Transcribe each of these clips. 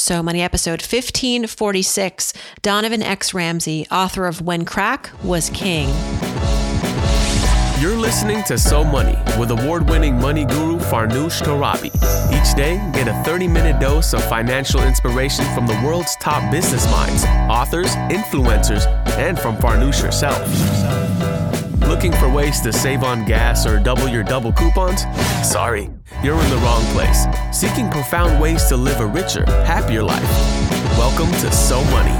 So Money episode 1546, Donovan X. Ramsey, author of When Crack Was King. You're listening to So Money with award winning money guru Farnoosh Torabi. Each day, get a 30 minute dose of financial inspiration from the world's top business minds, authors, influencers, and from Farnoosh herself. Looking for ways to save on gas or double your double coupons? Sorry, you're in the wrong place. Seeking profound ways to live a richer, happier life. Welcome to So Money.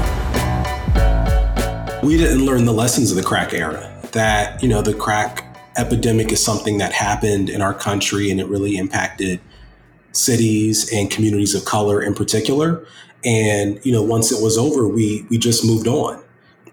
We didn't learn the lessons of the crack era. That, you know, the crack epidemic is something that happened in our country and it really impacted cities and communities of color in particular. And, you know, once it was over, we we just moved on.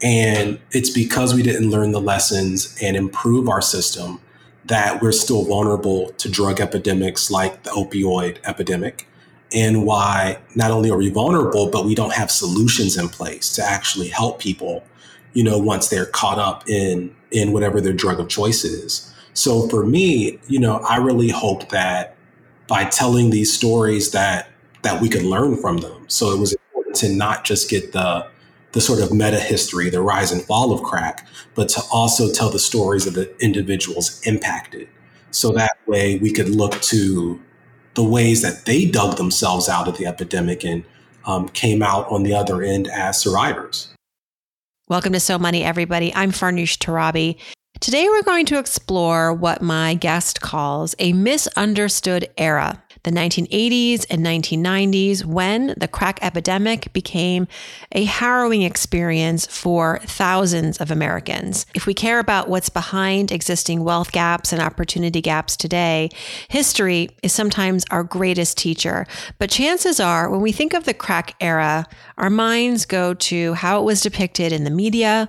And it's because we didn't learn the lessons and improve our system that we're still vulnerable to drug epidemics like the opioid epidemic. And why not only are we vulnerable, but we don't have solutions in place to actually help people, you know, once they're caught up in in whatever their drug of choice is. So for me, you know, I really hope that by telling these stories that that we could learn from them. So it was important to not just get the the sort of meta history, the rise and fall of crack, but to also tell the stories of the individuals impacted. So that way we could look to the ways that they dug themselves out of the epidemic and um, came out on the other end as survivors. Welcome to So Money, everybody. I'm Farnoosh Torabi. Today, we're going to explore what my guest calls a misunderstood era the 1980s and 1990s, when the crack epidemic became a harrowing experience for thousands of Americans. If we care about what's behind existing wealth gaps and opportunity gaps today, history is sometimes our greatest teacher. But chances are, when we think of the crack era, our minds go to how it was depicted in the media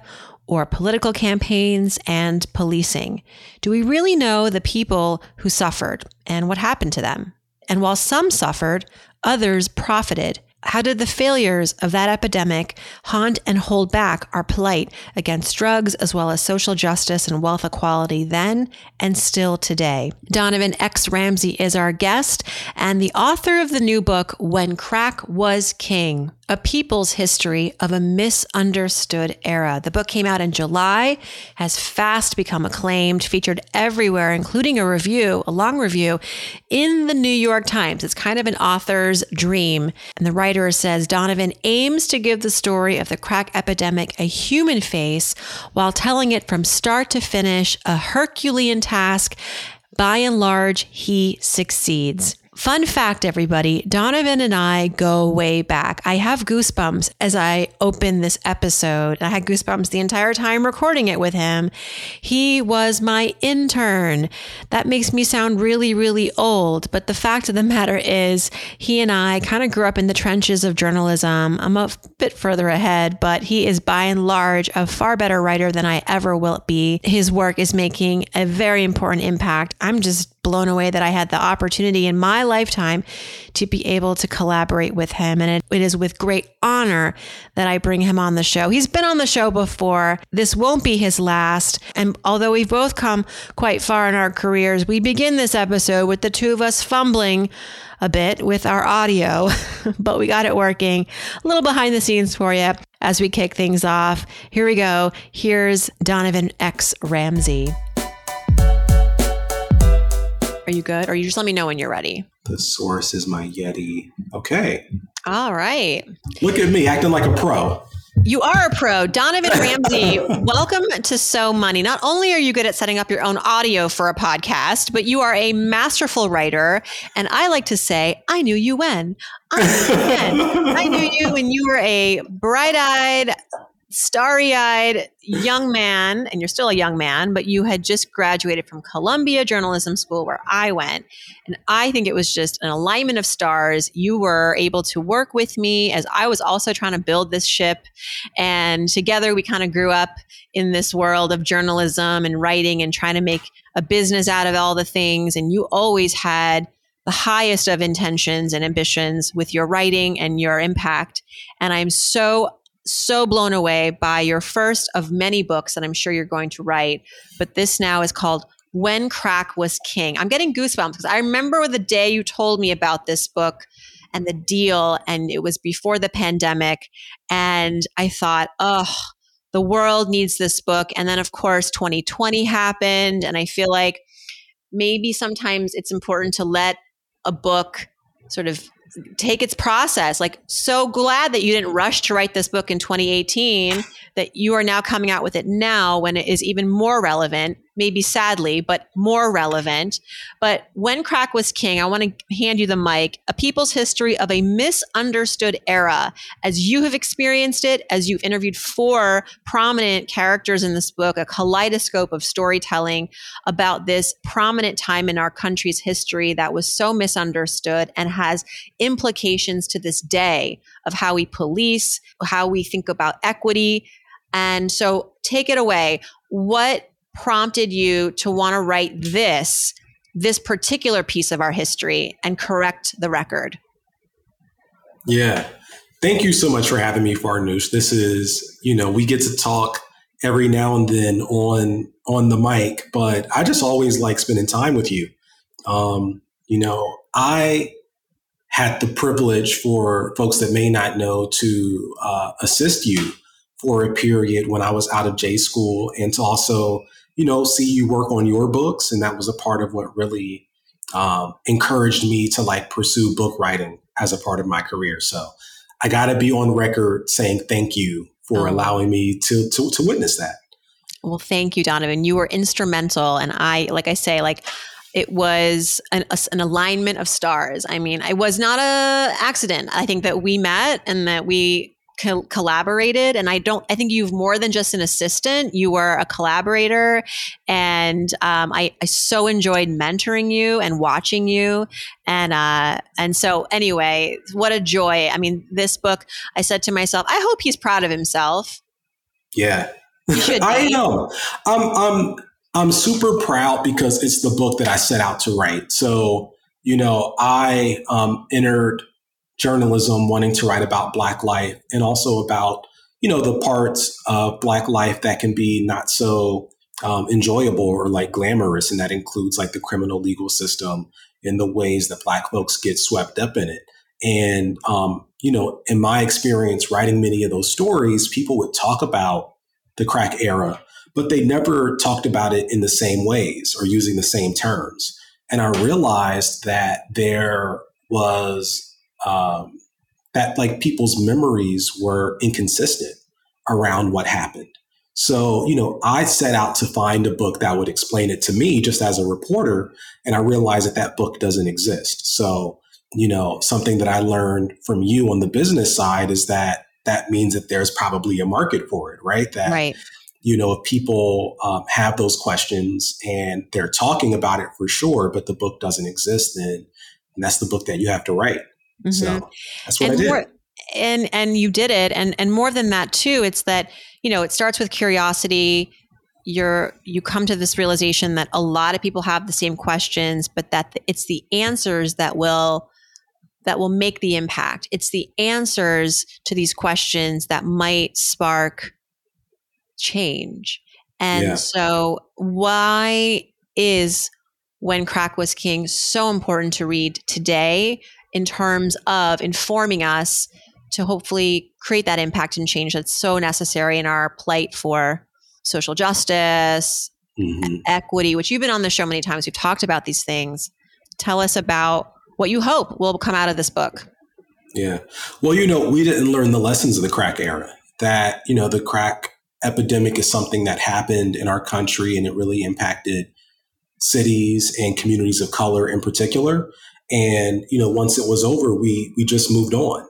or political campaigns and policing? Do we really know the people who suffered and what happened to them? And while some suffered, others profited. How did the failures of that epidemic haunt and hold back our plight against drugs as well as social justice and wealth equality then and still today? Donovan X. Ramsey is our guest and the author of the new book, When Crack Was King a People's History of a Misunderstood Era. The book came out in July, has fast become acclaimed, featured everywhere, including a review, a long review in the New York Times. It's kind of an author's dream. And the writer says Donovan aims to give the story of the crack epidemic a human face while telling it from start to finish, a Herculean task. By and large, he succeeds. Fun fact, everybody Donovan and I go way back. I have goosebumps as I open this episode. I had goosebumps the entire time recording it with him. He was my intern. That makes me sound really, really old. But the fact of the matter is, he and I kind of grew up in the trenches of journalism. I'm a bit further ahead, but he is by and large a far better writer than I ever will be. His work is making a very important impact. I'm just blown away that I had the opportunity in my lifetime to be able to collaborate with him. And it, it is with great honor that I bring him on the show. He's been on the show before. This won't be his last. And although we've both come quite far in our careers, we begin this episode with the two of us fumbling a bit with our audio, but we got it working. A little behind the scenes for you as we kick things off. Here we go. Here's Donovan X. Ramsey. Are you good? Or you just let me know when you're ready? The source is my Yeti. Okay. All right. Look at me acting like a pro. You are a pro. Donovan Ramsey, welcome to So Money. Not only are you good at setting up your own audio for a podcast, but you are a masterful writer. And I like to say, I knew you when. I knew you when. I knew you when you were a bright eyed, starry eyed young man, and you're still a young man, but you had just graduated from Columbia Journalism School, where I went. And I think it was just an alignment of stars. You were able to work with me as I was also trying to build this ship. And together we kind of grew up in this world of journalism and writing and trying to make a business out of all the things. And you always had the highest of intentions and ambitions with your writing and your impact. And I'm so so blown away by your first of many books that I'm sure you're going to write. But this now is called When Crack Was King. I'm getting goosebumps because I remember the day you told me about this book and the deal. And it was before the pandemic. And I thought, oh, the world needs this book. And then, of course, 2020 happened. And I feel like maybe sometimes it's important to let a book sort of take its process. Like, so glad that you didn't rush to write this book in 2018, that you are now coming out with it now when it is even more relevant maybe sadly, but more relevant. But when crack was king, I want to hand you the mic a people's history of a misunderstood era as you have experienced it, as you've interviewed four prominent characters in this book, a kaleidoscope of storytelling about this prominent time in our country's history that was so misunderstood and has implications to this day of how we police, how we think about equity. And so take it away. What prompted you to want to write this this particular piece of our history and correct the record. Yeah. Thank you so much for having me farnoosh. This is you know we get to talk every now and then on on the mic but i just always like spending time with you. Um, you know i had the privilege for folks that may not know to uh, assist you for a period when i was out of j school and to also you know, see you work on your books. And that was a part of what really um, encouraged me to like pursue book writing as a part of my career. So I got to be on record saying thank you for oh. allowing me to, to, to witness that. Well, thank you, Donovan. You were instrumental. And I, like I say, like, it was an, a, an, alignment of stars. I mean, it was not a accident. I think that we met and that we co- collaborated and i don't i think you've more than just an assistant you were a collaborator and um, I, I so enjoyed mentoring you and watching you and uh, and so anyway what a joy. I mean this book i said to myself i hope he's proud of himself. Yeah. I am. I'm i'm i'm super proud because it's the book that i set out to write. So you know i um, entered journalism wanting to write about Black life and also about, you know, the parts of Black life that can be not so um, enjoyable or like glamorous. And that includes like the criminal legal system and the ways that Black folks get swept up in it. And, um, you know, in my experience writing many of those stories, people would talk about the crack era, but they never talked about it in the same ways or using the same terms. And I realized that there was um, that like people's memories were inconsistent around what happened. So, you know, I set out to find a book that would explain it to me just as a reporter. And I realized that that book doesn't exist. So, you know, something that I learned from you on the business side is that that means that there's probably a market for it, right? That, right. you know, if people um, have those questions and they're talking about it for sure, but the book doesn't exist, then and that's the book that you have to write. Mm-hmm. So that's what and I did. More, and and you did it, and and more than that too. It's that you know it starts with curiosity. You're you come to this realization that a lot of people have the same questions, but that it's the answers that will that will make the impact. It's the answers to these questions that might spark change. And yeah. so, why is when crack was king so important to read today in terms of informing us to hopefully create that impact and change that's so necessary in our plight for social justice, mm-hmm. equity, which you've been on the show many times. We've talked about these things. Tell us about what you hope will come out of this book. Yeah. Well, you know, we didn't learn the lessons of the crack era. That, you know, the crack epidemic is something that happened in our country and it really impacted cities and communities of color in particular. And, you know, once it was over, we, we just moved on.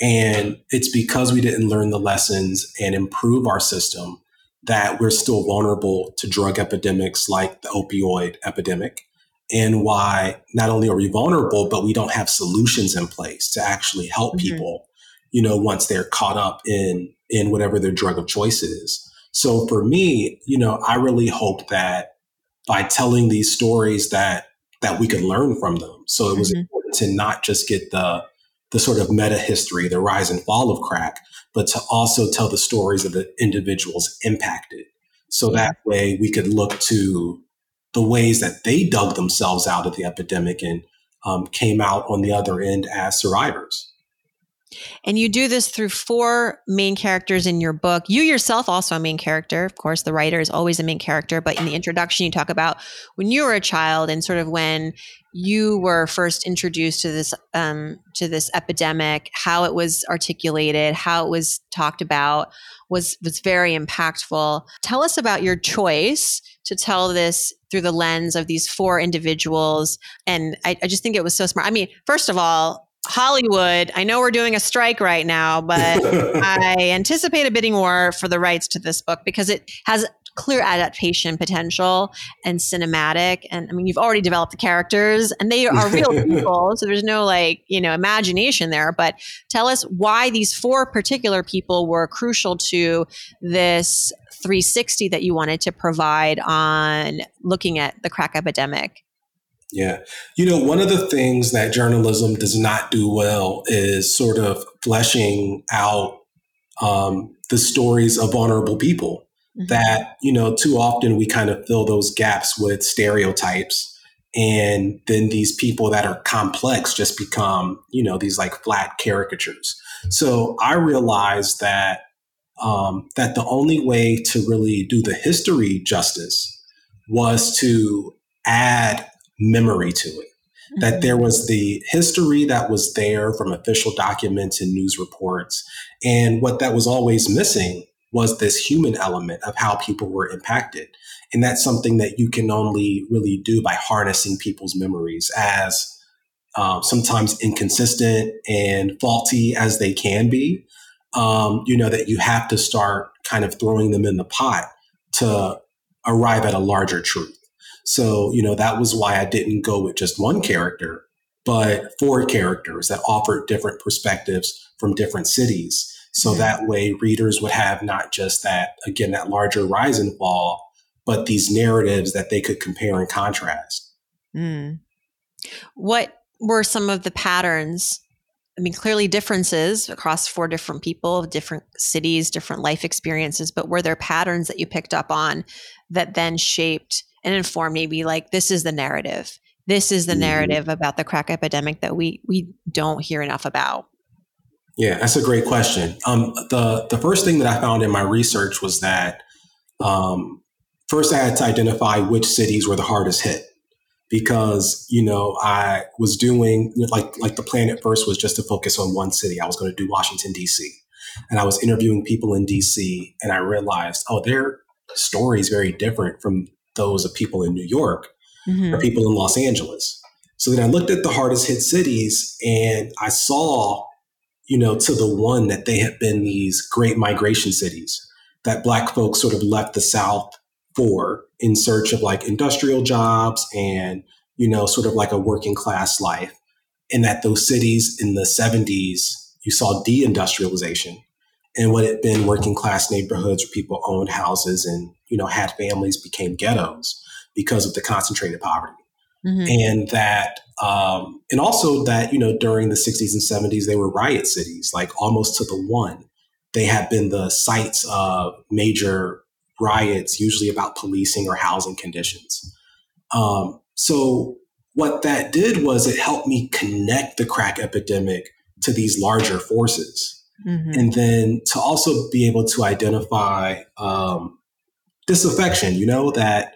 And it's because we didn't learn the lessons and improve our system that we're still vulnerable to drug epidemics like the opioid epidemic. And why not only are we vulnerable, but we don't have solutions in place to actually help mm-hmm. people, you know, once they're caught up in, in whatever their drug of choice is. So for me, you know, I really hope that by telling these stories that that we could learn from them. So it was mm-hmm. important to not just get the the sort of meta history, the rise and fall of crack, but to also tell the stories of the individuals impacted. So that way we could look to the ways that they dug themselves out of the epidemic and um, came out on the other end as survivors. And you do this through four main characters in your book. You yourself also a main character. Of course, the writer is always a main character, but in the introduction you talk about when you were a child and sort of when you were first introduced to this um, to this epidemic, how it was articulated, how it was talked about was was very impactful. Tell us about your choice to tell this through the lens of these four individuals. And I, I just think it was so smart. I mean, first of all, Hollywood, I know we're doing a strike right now, but I anticipate a bidding war for the rights to this book because it has clear adaptation potential and cinematic. And I mean, you've already developed the characters and they are real people. So there's no like, you know, imagination there. But tell us why these four particular people were crucial to this 360 that you wanted to provide on looking at the crack epidemic. Yeah. You know, one of the things that journalism does not do well is sort of fleshing out um, the stories of vulnerable people. Mm-hmm. That, you know, too often we kind of fill those gaps with stereotypes. And then these people that are complex just become, you know, these like flat caricatures. So I realized that um, that the only way to really do the history justice was to add memory to it. Mm-hmm. That there was the history that was there from official documents and news reports. And what that was always missing was this human element of how people were impacted. And that's something that you can only really do by harnessing people's memories as uh, sometimes inconsistent and faulty as they can be. Um, you know, that you have to start kind of throwing them in the pot to arrive at a larger truth. So, you know, that was why I didn't go with just one character, but four characters that offered different perspectives from different cities. So that way readers would have not just that, again, that larger rise and fall, but these narratives that they could compare and contrast. Mm. What were some of the patterns? I mean, clearly differences across four different people, different cities, different life experiences, but were there patterns that you picked up on that then shaped and inform maybe like this is the narrative. This is the mm-hmm. narrative about the crack epidemic that we we don't hear enough about. Yeah that's a great question. Um, the the first thing that i found in my research was that um, first i had to identify which cities were the hardest hit because you know i was doing like like the plan at first was just to focus on one city. I was going to do washington d.c and i was interviewing people in d.c and i realized oh their story is very different from those of people in New York mm-hmm. or people in Los Angeles. So then I looked at the hardest hit cities and I saw, you know, to the one that they had been these great migration cities that Black folks sort of left the South for in search of like industrial jobs and, you know, sort of like a working class life. And that those cities in the 70s, you saw deindustrialization and what had been working class neighborhoods where people owned houses and you know had families became ghettos because of the concentrated poverty. Mm-hmm. and that um, and also that you know during the 60s and 70s they were riot cities like almost to the one. They had been the sites of major riots usually about policing or housing conditions. Um, so what that did was it helped me connect the crack epidemic to these larger forces Mm-hmm. And then to also be able to identify um, disaffection, you know, that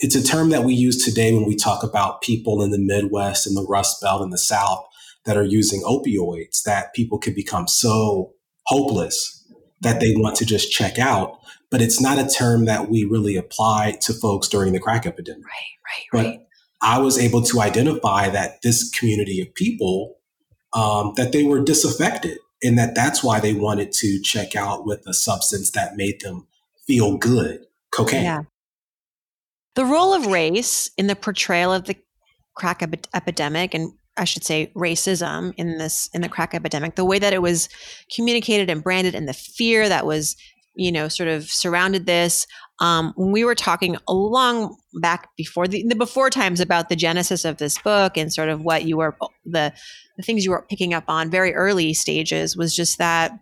it's a term that we use today when we talk about people in the Midwest and the Rust Belt in the South that are using opioids, that people can become so hopeless that they want to just check out. But it's not a term that we really apply to folks during the crack epidemic. Right, right, right. But I was able to identify that this community of people, um, that they were disaffected and that that's why they wanted to check out with a substance that made them feel good cocaine. Yeah. The role of race in the portrayal of the crack ep- epidemic and I should say racism in this in the crack epidemic the way that it was communicated and branded and the fear that was you know sort of surrounded this um, when we were talking a long back before the, the before times about the genesis of this book and sort of what you were the the things you were picking up on very early stages was just that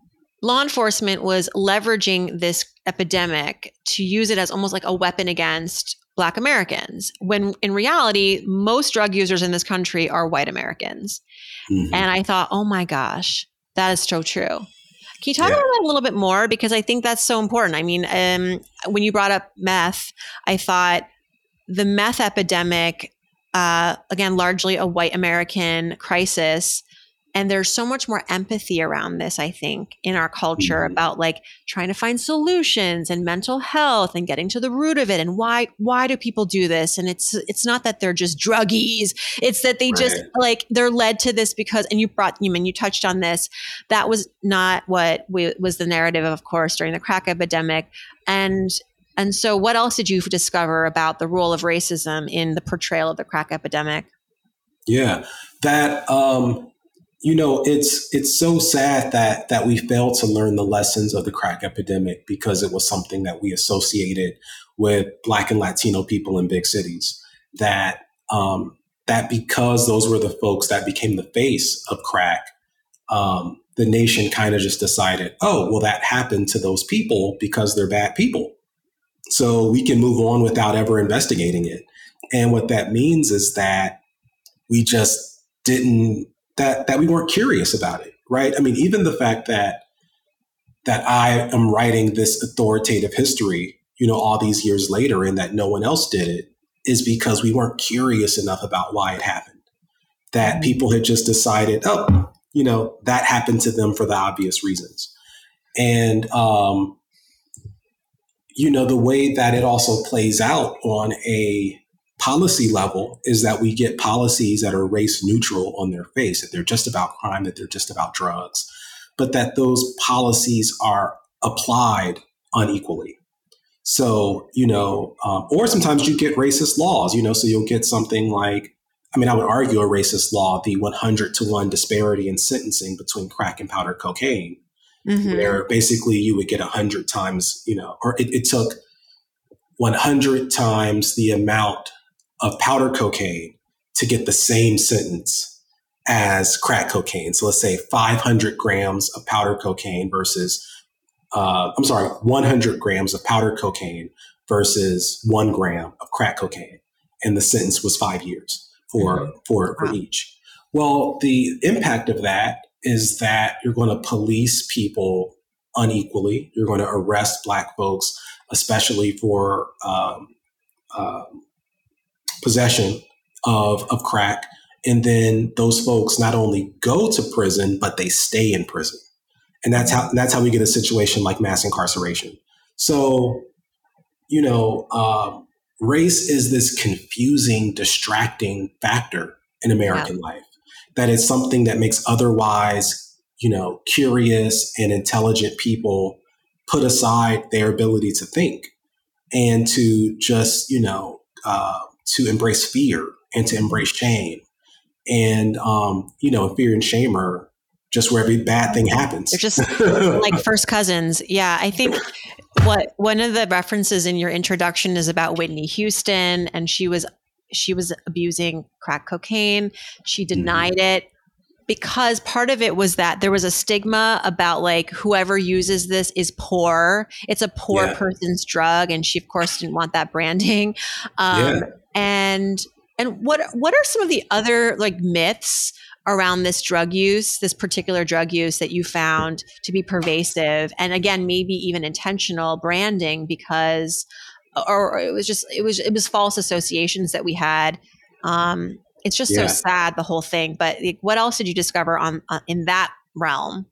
law enforcement was leveraging this epidemic to use it as almost like a weapon against Black Americans, when in reality, most drug users in this country are white Americans. Mm-hmm. And I thought, oh my gosh, that is so true. Can you talk yeah. about that a little bit more? Because I think that's so important. I mean, um, when you brought up meth, I thought the meth epidemic, uh, again, largely a white American crisis, and there's so much more empathy around this, I think, in our culture mm-hmm. about like trying to find solutions and mental health and getting to the root of it and why why do people do this? And it's it's not that they're just druggies. It's that they right. just like they're led to this because and you brought you mean you touched on this. That was not what we, was the narrative, of course, during the crack epidemic. And and so what else did you discover about the role of racism in the portrayal of the crack epidemic? Yeah. That um you know it's it's so sad that that we failed to learn the lessons of the crack epidemic because it was something that we associated with black and latino people in big cities. That um, that because those were the folks that became the face of crack um, the nation kind of just decided oh well that happened to those people because they're bad people. So we can move on without ever investigating it. And what that means is that we just didn't that that we weren't curious about it, right? I mean, even the fact that that I am writing this authoritative history, you know, all these years later, and that no one else did it, is because we weren't curious enough about why it happened. That mm-hmm. people had just decided, oh, you know, that happened to them for the obvious reasons, and um, you know, the way that it also plays out on a policy level is that we get policies that are race neutral on their face, that they're just about crime, that they're just about drugs, but that those policies are applied unequally. So, you know, um, or sometimes you get racist laws, you know, so you'll get something like, I mean, I would argue a racist law, the 100 to 1 disparity in sentencing between crack and powder cocaine, mm-hmm. where basically you would get 100 times, you know, or it, it took 100 times the amount of powder cocaine to get the same sentence as crack cocaine. So let's say 500 grams of powder cocaine versus, uh, I'm sorry, 100 grams of powder cocaine versus one gram of crack cocaine. And the sentence was five years for, mm-hmm. for, for each. Well, the impact of that is that you're going to police people unequally. You're going to arrest Black folks, especially for um, um, possession of, of crack. And then those folks not only go to prison, but they stay in prison. And that's how that's how we get a situation like mass incarceration. So, you know, uh, race is this confusing, distracting factor in American yeah. life. That is something that makes otherwise, you know, curious and intelligent people put aside their ability to think and to just, you know, uh, to embrace fear and to embrace shame. And, um, you know, fear and shame are just where every bad thing happens. They're just like first cousins. Yeah. I think what one of the references in your introduction is about Whitney Houston and she was she was abusing crack cocaine. She mm-hmm. denied mm-hmm. it because part of it was that there was a stigma about like whoever uses this is poor. It's a poor yeah. person's drug, and she of course didn't want that branding. Um, yeah. And and what what are some of the other like myths around this drug use, this particular drug use that you found to be pervasive, and again maybe even intentional branding because, or it was just it was it was false associations that we had. Um, it's just yeah. so sad the whole thing. But like, what else did you discover on uh, in that realm?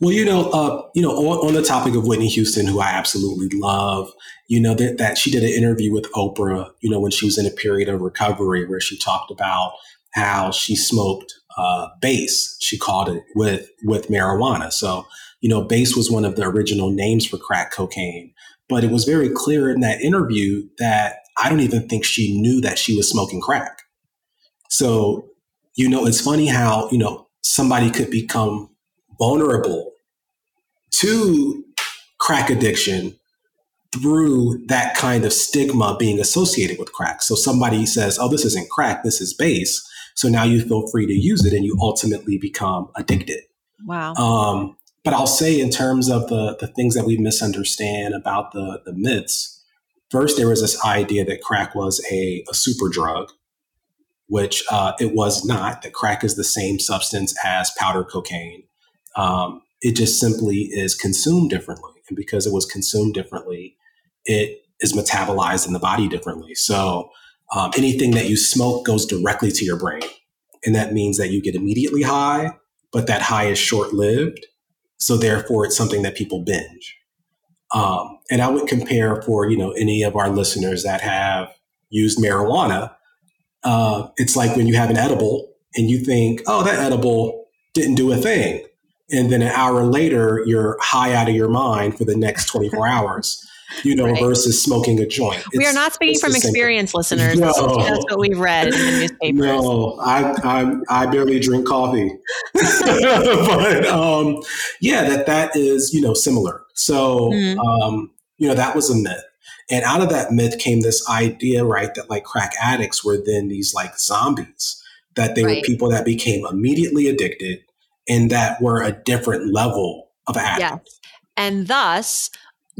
Well, you know, uh, you know, on, on, the topic of Whitney Houston, who I absolutely love, you know, that, that she did an interview with Oprah, you know, when she was in a period of recovery where she talked about how she smoked uh, base, she called it with with marijuana. So, you know, base was one of the original names for crack cocaine, but it was very clear in that interview that I don't even think she knew that she was smoking crack. So, you know, it's funny how, you know, somebody could become vulnerable to crack addiction through that kind of stigma being associated with crack. So somebody says, oh, this isn't crack, this is base. So now you feel free to use it and you ultimately become addicted. Wow. Um, but I'll say in terms of the the things that we misunderstand about the the myths. First, there was this idea that crack was a, a super drug, which uh, it was not. That crack is the same substance as powder cocaine. Um, it just simply is consumed differently, and because it was consumed differently, it is metabolized in the body differently. So um, anything that you smoke goes directly to your brain. And that means that you get immediately high, but that high is short lived. So therefore, it's something that people binge. Um, and I would compare for, you know, any of our listeners that have used marijuana. Uh, it's like when you have an edible and you think, oh, that edible didn't do a thing. And then an hour later, you're high out of your mind for the next 24 hours you know, right. versus smoking a joint. It's, we are not speaking from experience, listeners. No. That's what we've read in the newspapers. No, I, I, I barely drink coffee. but um, yeah, that that is, you know, similar. So, mm um, you know, that was a myth. And out of that myth came this idea, right, that like crack addicts were then these like zombies, that they right. were people that became immediately addicted and that were a different level of addict. Yes. And thus,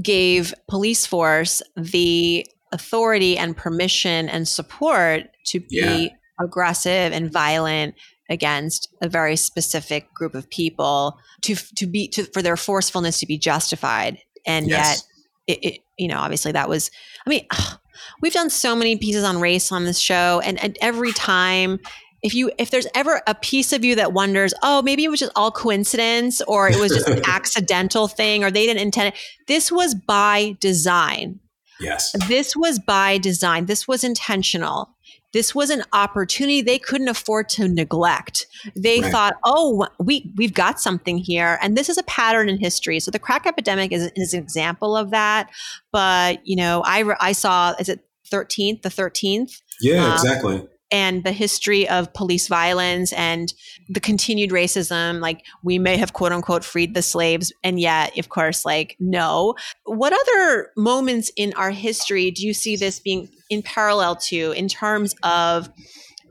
gave police force the authority and permission and support to be yeah. aggressive and violent against a very specific group of people to to be to for their forcefulness to be justified and yes. yet it, it, you know obviously that was i mean ugh, we've done so many pieces on race on this show and, and every time if you if there's ever a piece of you that wonders oh maybe it was just all coincidence or it was just an accidental thing or they didn't intend it this was by design. Yes. This was by design. This was intentional this was an opportunity they couldn't afford to neglect. They right. thought oh we we've got something here. And this is a pattern in history. So the crack epidemic is, is an example of that. But you know i i saw is it 13th the 13th yeah um, exactly and the history of police violence and the continued racism like we may have quote unquote freed the slaves and yet of course like no. What other moments in our history do you see this being in parallel to in terms of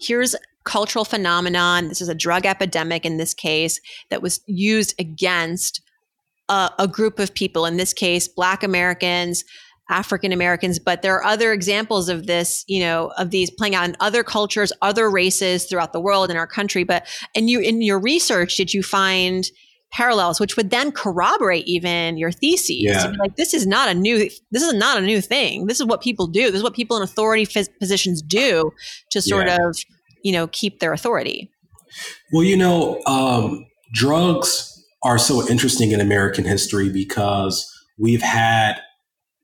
here's cultural phenomenon this is a drug epidemic in this case that was used against a, a group of people in this case black americans African Americans, but there are other examples of this, you know, of these playing out in other cultures, other races throughout the world in our country. But and you in your research, did you find parallels, which would then corroborate even your theses? Yeah. Like this is not a new, this is not a new thing. This is what people do. This is what people in authority positions do to sort yeah. of, you know, keep their authority. Well, you know, um, drugs are so interesting in American history because we've had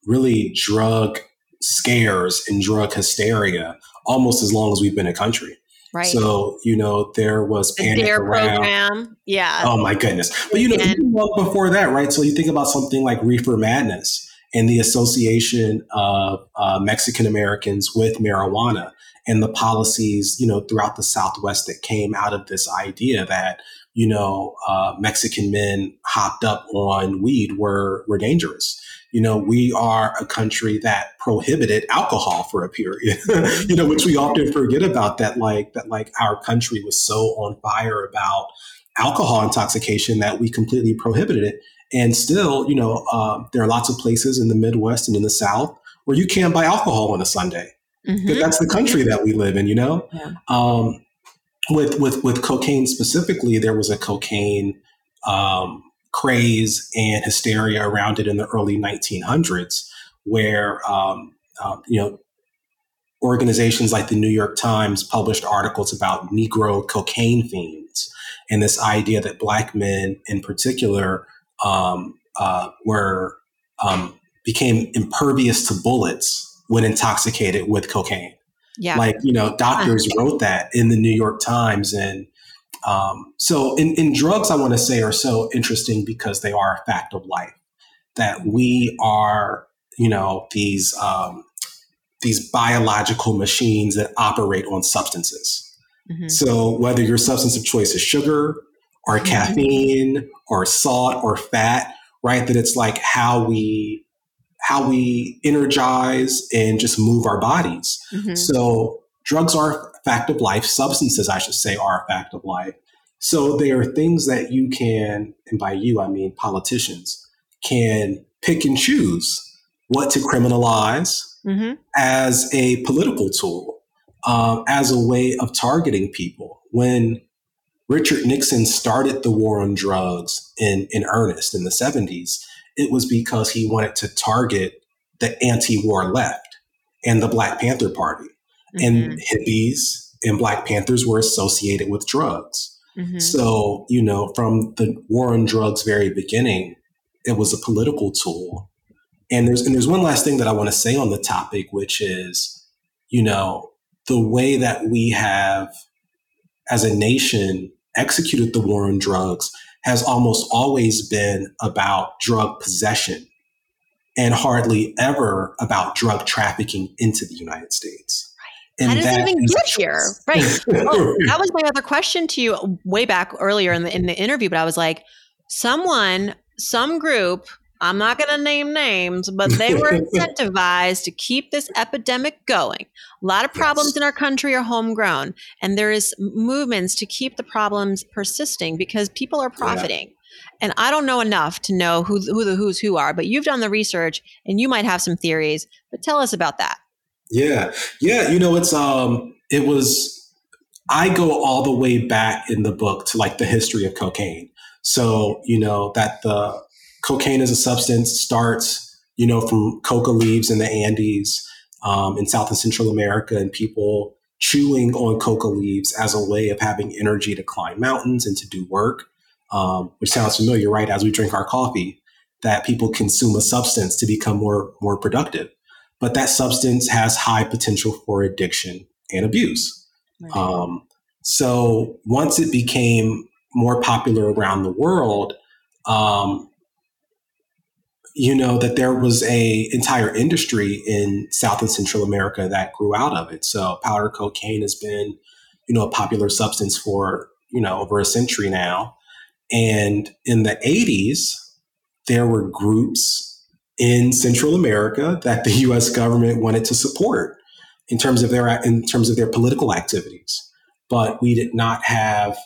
really drug scares and drug hysteria almost as long as we've been a country. Right. So, you know, there was panic the around. program. Yeah. Oh my goodness. But you know, even before that, right? So you think about something like reefer madness and the association of uh, Mexican Americans with marijuana and the policies, you know, throughout the Southwest that came out of this idea that, you know, uh, Mexican men hopped up on weed were were dangerous you know, we are a country that prohibited alcohol for a period, you know, which we often forget about that, like, that like our country was so on fire about alcohol intoxication that we completely prohibited it. And still, you know, um, there are lots of places in the Midwest and in the South where you can't buy alcohol on a Sunday. Mm-hmm. But that's the country that we live in, you know? Yeah. Um, with, with, with cocaine specifically, there was a cocaine um, craze and hysteria around it in the early 1900s, where um, um, you know organizations like the New York Times published articles about Negro cocaine fiends and this idea that black men, in particular, um, uh, were um, became impervious to bullets when intoxicated with cocaine. Yeah. Like, you know, doctors wrote that in the New York Times and um, so, in, in drugs, I want to say are so interesting because they are a fact of life. That we are, you know, these um, these biological machines that operate on substances. Mm-hmm. So, whether your substance of choice is sugar or mm-hmm. caffeine or salt or fat, right? That it's like how we how we energize and just move our bodies. Mm-hmm. So drugs are fact of life. Substances, I should say, are a fact of life. So they are things that you can and by you I mean politicians, can pick and choose what to criminalize mm-hmm. as a political tool, um, as a way of targeting people. When Richard Nixon started the war on drugs in, in earnest in the 70s, it was because he wanted to target the anti war left and the Black Panther Party. Mm-hmm. And hippies and Black Panthers were associated with drugs. Mm-hmm. So, you know, from the war on drugs very beginning, it was a political tool. And there's and there's one last thing that I want to say on the topic, which is, you know, the way that we have as a nation executed the war on drugs has almost always been about drug possession and hardly ever about drug trafficking into the United States. And How does it even get here? Right. oh, that was my other question to you way back earlier in the in the interview, but I was like, someone, some group, I'm not going to name names, but they were incentivized to keep this epidemic going. A lot of problems yes. in our country are homegrown, and there is movements to keep the problems persisting because people are profiting. Yeah. And I don't know enough to know who, who the who's who are, but you've done the research and you might have some theories. But tell us about that. Yeah. Yeah. You know, it's, um, it was, I go all the way back in the book to like the history of cocaine. So, you know, that the cocaine as a substance starts, you know, from coca leaves in the Andes um, in South and Central America and people chewing on coca leaves as a way of having energy to climb mountains and to do work, um, which sounds familiar, right? As we drink our coffee, that people consume a substance to become more, more productive but that substance has high potential for addiction and abuse. Right. Um, so once it became more popular around the world, um, you know that there was a entire industry in South and Central America that grew out of it. So powder cocaine has been, you know, a popular substance for you know over a century now. And in the 80s, there were groups in Central America that the U.S. government wanted to support in terms of their in terms of their political activities, but we did not have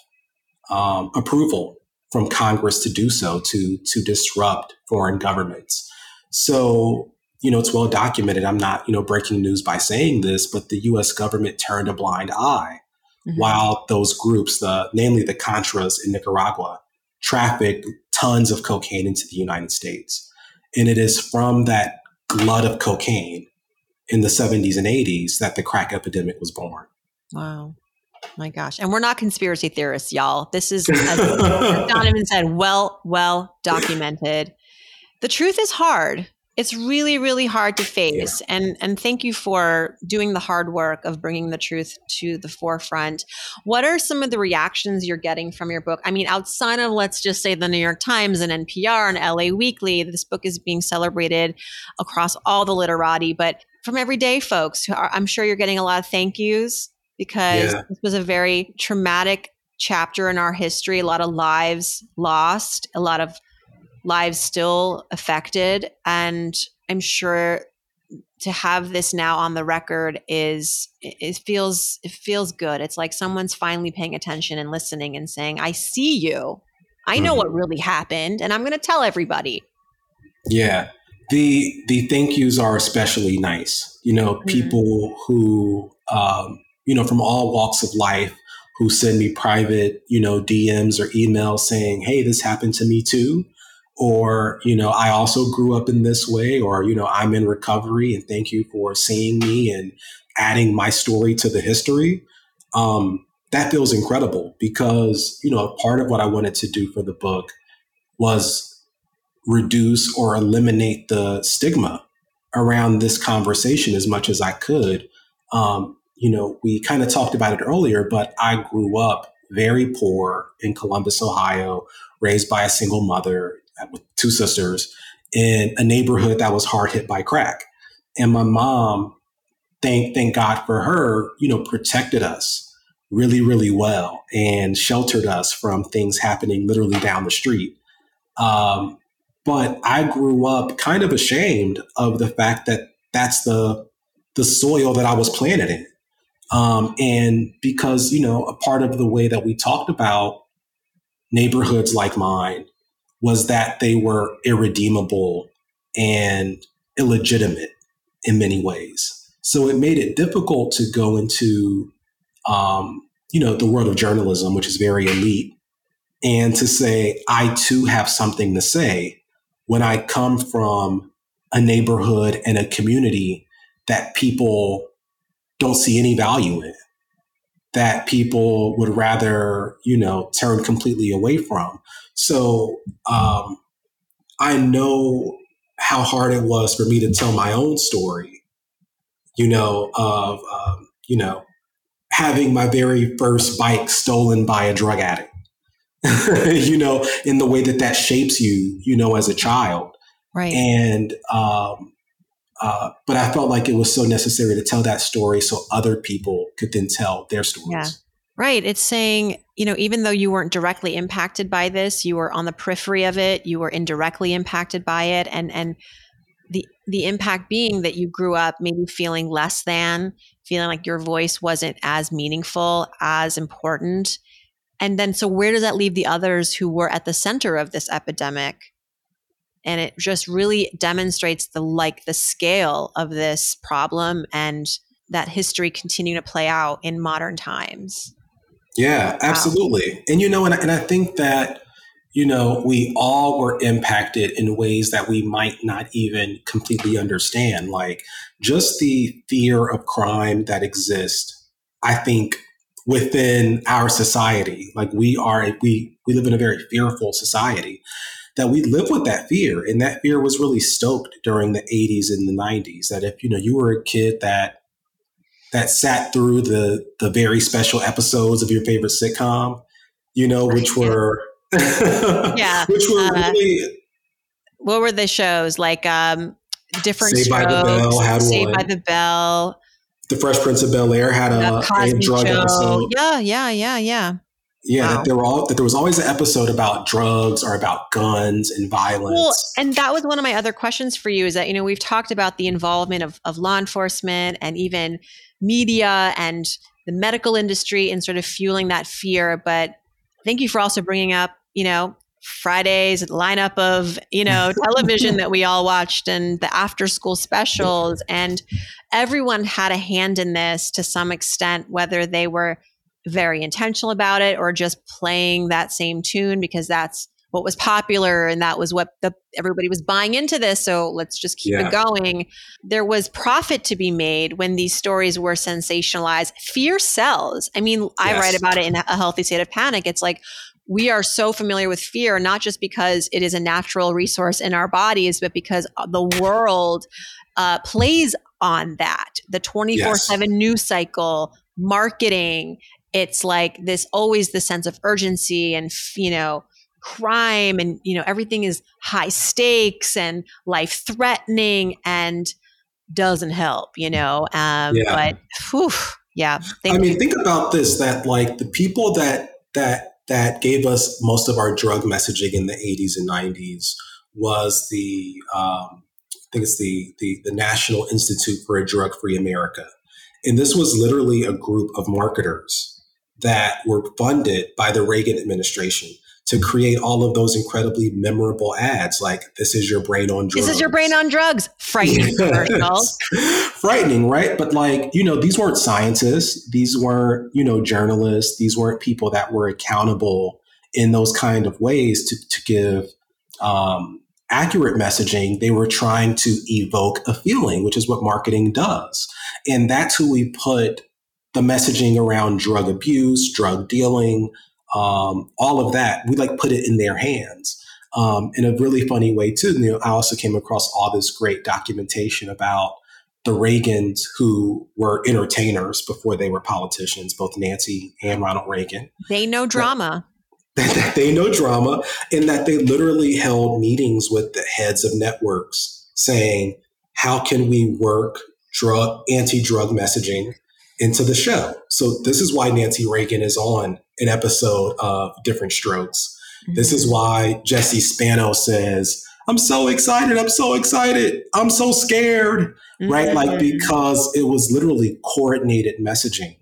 um, approval from Congress to do so to to disrupt foreign governments. So you know it's well documented. I'm not you know breaking news by saying this, but the U.S. government turned a blind eye mm-hmm. while those groups, the namely the Contras in Nicaragua, trafficked tons of cocaine into the United States. And it is from that glut of cocaine in the 70s and 80s that the crack epidemic was born. Wow. My gosh. And we're not conspiracy theorists, y'all. This is, as Donovan said, well, well documented. The truth is hard it's really really hard to face yeah. and and thank you for doing the hard work of bringing the truth to the forefront what are some of the reactions you're getting from your book i mean outside of let's just say the new york times and npr and la weekly this book is being celebrated across all the literati but from everyday folks i'm sure you're getting a lot of thank yous because yeah. this was a very traumatic chapter in our history a lot of lives lost a lot of lives still affected. And I'm sure to have this now on the record is it feels it feels good. It's like someone's finally paying attention and listening and saying, "I see you. I know mm-hmm. what really happened, and I'm going to tell everybody." Yeah, the the thank yous are especially nice. You know, mm-hmm. people who um, you know from all walks of life who send me private, you know, DMs or emails saying, "Hey, this happened to me too." Or you know i also grew up in this way or you know i'm in recovery and thank you for seeing me and adding my story to the history. Um, that feels incredible because you know part of what i wanted to do for the book was reduce or eliminate the stigma around this conversation as much as i could. Um, you know we kind of talked about it earlier but i grew up very poor in columbus ohio raised by a single mother with two sisters in a neighborhood that was hard hit by crack. And my mom, thank thank God for her, you know, protected us really, really well and sheltered us from things happening literally down the street. Um, but I grew up kind of ashamed of the fact that that's the the soil that I was planted in. Um, and because, you know, a part of the way that we talked about neighborhoods like mine was that they were irredeemable and illegitimate in many ways. So it made it difficult to go into, um, you know, the world of journalism, which is very elite, and to say, I too have something to say when I come from a neighborhood and a community that people don't see any value in, that people would rather, you know, turn completely away from. So um, I know how hard it was for me to tell my own story, you know, of, um, you know, having my very first bike stolen by a drug addict, you know, in the way that that shapes you, you know, as a child. Right. And, um, uh, but I felt like it was so necessary to tell that story so other people could then tell their stories. Yeah. Right. It's saying, you know, even though you weren't directly impacted by this, you were on the periphery of it, you were indirectly impacted by it. And, and, the, the impact being that you grew up maybe feeling less than, feeling like your voice wasn't as meaningful, as important. And then, so where does that leave the others who were at the center of this epidemic? And it just really demonstrates the like the scale of this problem and that history continue to play out in modern times. Yeah, absolutely. Wow. And you know, and, and I think that, you know, we all were impacted in ways that we might not even completely understand. Like just the fear of crime that exists, I think, within our society. Like we are, we, we live in a very fearful society that we live with that fear. And that fear was really stoked during the 80s and the 90s. That if, you know, you were a kid that that sat through the the very special episodes of your favorite sitcom, you know, which were yeah, which were uh, really what were the shows like um different Saved by the Bell had Saved one. by the Bell. The Fresh Prince of Bel Air had a, a drug show. episode. Yeah, yeah, yeah, yeah. Yeah, Wow. that there were all that there was always an episode about drugs or about guns and violence. Well, and that was one of my other questions for you is that, you know, we've talked about the involvement of, of law enforcement and even media and the medical industry in sort of fueling that fear. But thank you for also bringing up, you know, Friday's lineup of, you know, television that we all watched and the after school specials. And everyone had a hand in this to some extent, whether they were very intentional about it or just playing that same tune because that's what was popular and that was what the everybody was buying into this so let's just keep Yeah. it going. There was profit to be made when these stories were sensationalized. Fear sells. I mean i write about it in a healthy state of panic. It's like we are so familiar with fear not just because it is a natural resource in our bodies but because the world uh, plays on that. The 24-7 news cycle marketing it's like this always the sense of urgency and you know crime and you know everything is high stakes and life threatening and doesn't help you know um Yeah. but whew, yeah I mean, think about this: that like the people that that that gave us most of our drug messaging in the '80s and '90s was the um, I think it's the, the the National Institute for a Drug-Free America, and this was literally a group of marketers that were funded by the Reagan administration to create all of those incredibly memorable ads, like "This is your brain on drugs." this is your brain on drugs frightening commercials. Frightening, right? But like, you know, these weren't scientists. These weren't, you know, journalists. These weren't people that were accountable in those kind of ways to, to give um, accurate messaging. They were trying to evoke a feeling, which is what marketing does. And that's who we put the messaging around drug abuse, drug dealing, um, all of that. We like put it in their hands um, in a really funny way too. You know, I also came across all this great documentation about the Reagans who were entertainers before they were politicians, both Nancy and Ronald Reagan. they know drama That they know drama, and that they literally held meetings with the heads of networks saying, "How can we work drug anti-drug messaging into the show?" So this is why Nancy Reagan is on an episode of Diff'rent Strokes. This is why Jesse Spano says, I'm so excited. I'm so excited. I'm so scared. Right? Like, Mhm. because it was literally coordinated messaging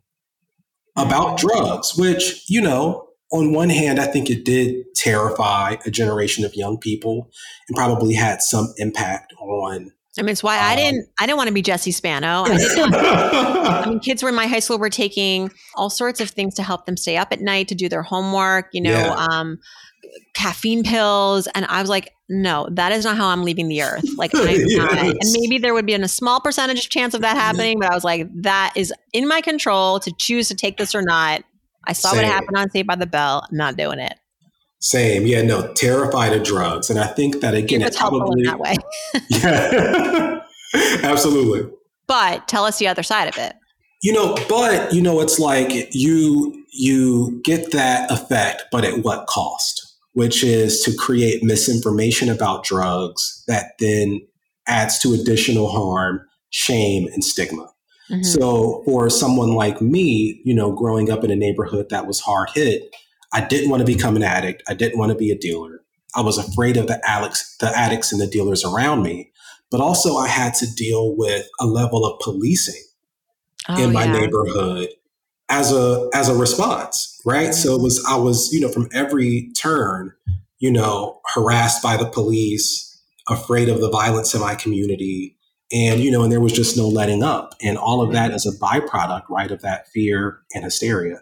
about drugs, which, you know, on one hand, I think it did terrify a generation of young people and probably had some impact on. I mean, it's why um, I didn't. I didn't want to be Jesse Spano. I, I, mean, kids were in my high school were taking all sorts of things to help them stay up at night to do their homework. You know, yeah. um, caffeine pills, and I was like, no, that is not how I'm leaving the earth. Like, I'm yes. not. And maybe there would be a small percentage chance of that happening, but I was like, that is in my control to choose to take this or not. I saw Same. what happened on Saved by the Bell. I'm not doing it. Same. Yeah, no, terrified of drugs. And I think that again, it's probably that way. yeah. Absolutely. But tell us the other side of it. You know, but you know, it's like you you get that effect, but at what cost? Which is to create misinformation about drugs that then adds to additional harm, shame, and stigma. Mm-hmm. So for someone like me, you know, growing up in a neighborhood that was hard hit, I didn't want to become an addict. I didn't want to be a dealer. I was afraid of the addicts, the addicts and the dealers around me. But also I had to deal with a level of policing oh, in my yeah. neighborhood as a as a response, right? So it was I was, you know, from every turn, you know, harassed by the police, afraid of the violence in my community, and, you know, and there was just no letting up. And all of that mm-hmm. is a byproduct, right, of that fear and hysteria.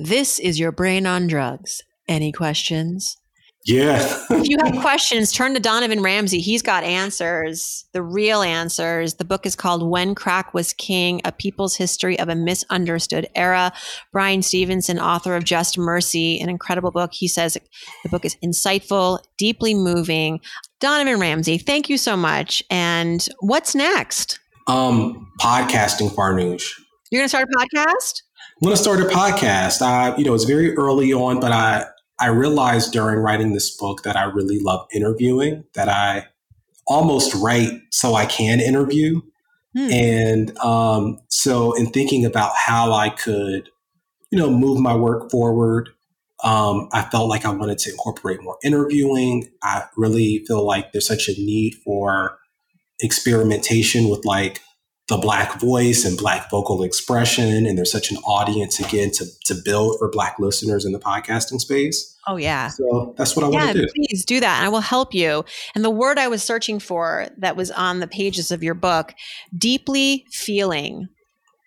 This is your brain on drugs. Any questions? Yeah. if you have questions, turn to Donovan Ramsey. He's got answers, the real answers. The book is called When Crack Was King A People's History of a Misunderstood Era. Bryan Stevenson, author of Just Mercy, an incredible book. He says the book is insightful, deeply moving. Donovan Ramsey, thank you so much. And what's next? Um, podcasting, Farnoosh. You're going to start a podcast? I'm going to start a podcast. I, you know, it's very early on, but I I realized during writing this book that I really love interviewing, that I almost write so I can interview. Hmm. And um, so, in thinking about how I could, you know, move my work forward, um, I felt like I wanted to incorporate more interviewing. I really feel like there's such a need for experimentation with like the black voice and black vocal expression and there's such an audience again to, to build for black listeners in the podcasting space. Oh yeah. So that's what i yeah, want to do. please do that i will help you. And the word i was searching for that was on the pages of your book deeply feeling.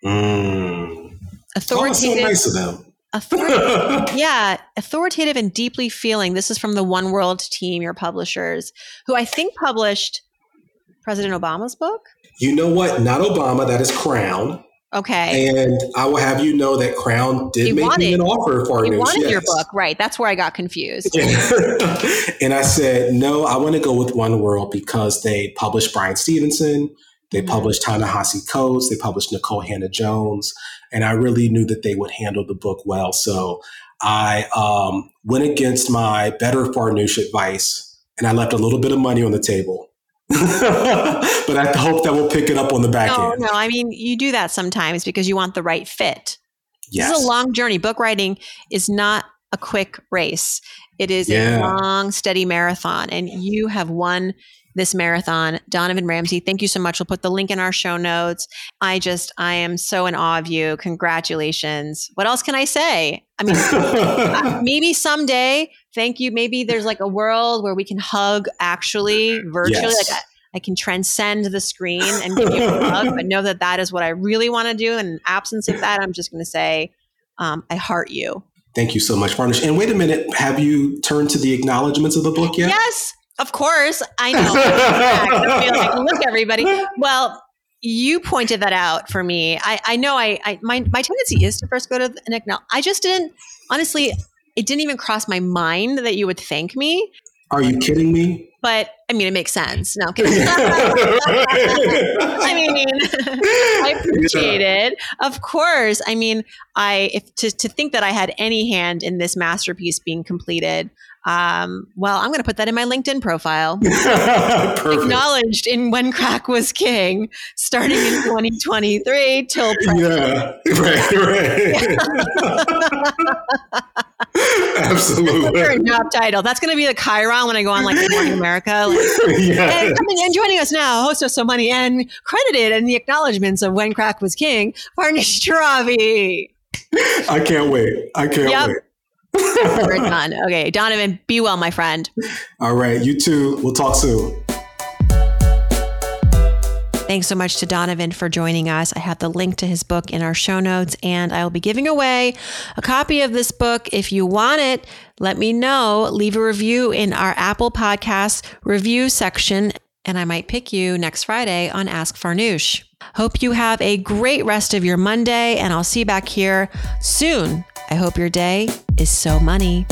Mm. authoritative oh, so nice of them. Authoritative, yeah, authoritative and deeply feeling. This is from the One World team, your publishers, who I think published President Obama's book. You know what? Not Obama. That is Crown. Okay. And I will have you know that Crown did he make wanted, me an offer for news. wanted yes. your book, right? That's where I got confused. and I said, no, I want to go with One World because they published Bryan Stevenson, they mm-hmm. published Ta-Nehisi Coates, they published Nikole Hannah-Jones, and I really knew that they would handle the book well. So I um, went against my better Farnoosh advice, and I left a little bit of money on the table but I hope that we'll pick it up on the back no, end. No, I mean, you do that sometimes because you want the right fit. Yes. This is a long journey. Book writing is not a quick race. It is yeah. a long, steady marathon, and you have won this marathon. Donovan Ramsey, thank you so much. We'll put the link in our show notes. I just, I am so in awe of you. Congratulations. What else can I say? I mean, maybe someday, thank you. Maybe there's like a world where we can hug actually virtually. Yes. Like I, I can transcend the screen and give you a hug, but know that that is what I really want to do. And in absence of that, I'm just going to say, um, I heart you. Thank you so much, Farnoosh. And wait a minute, have you turned to the acknowledgments of the book yet? Yes. Of course, I know. like, look, everybody. Well, you pointed that out for me. I, I know I, I my, my tendency is to first go to an acknowledge. I just didn't honestly. It didn't even cross my mind that you would thank me. Are you kidding me? But I mean, it makes sense. No, I mean, I appreciate yeah. it. Of course. I mean, I if to to think that I had any hand in this masterpiece being completed, um, well, I'm going to put that in my LinkedIn profile. Acknowledged in When Crack Was King, starting in 2023 till present. Yeah, right, right. Absolutely. job title. That's going to be the Chiron when I go on like Good Morning America. Like, yeah. and, and joining us now, host of So Money and credited in the acknowledgments of When Crack Was King, Farnoosh Torabi. I can't wait. I can't yep. wait. We're done. Okay, Donovan, be well, my friend. All right, you too. We'll talk soon. Thanks so much to Donovan for joining us. I have the link to his book in our show notes, and I will be giving away a copy of this book. If you want it, let me know. Leave a review in our Apple Podcast review section, and I might pick you next Friday on Ask Farnoosh. Hope you have a great rest of your Monday, and I'll see you back here soon. I hope your day is so money.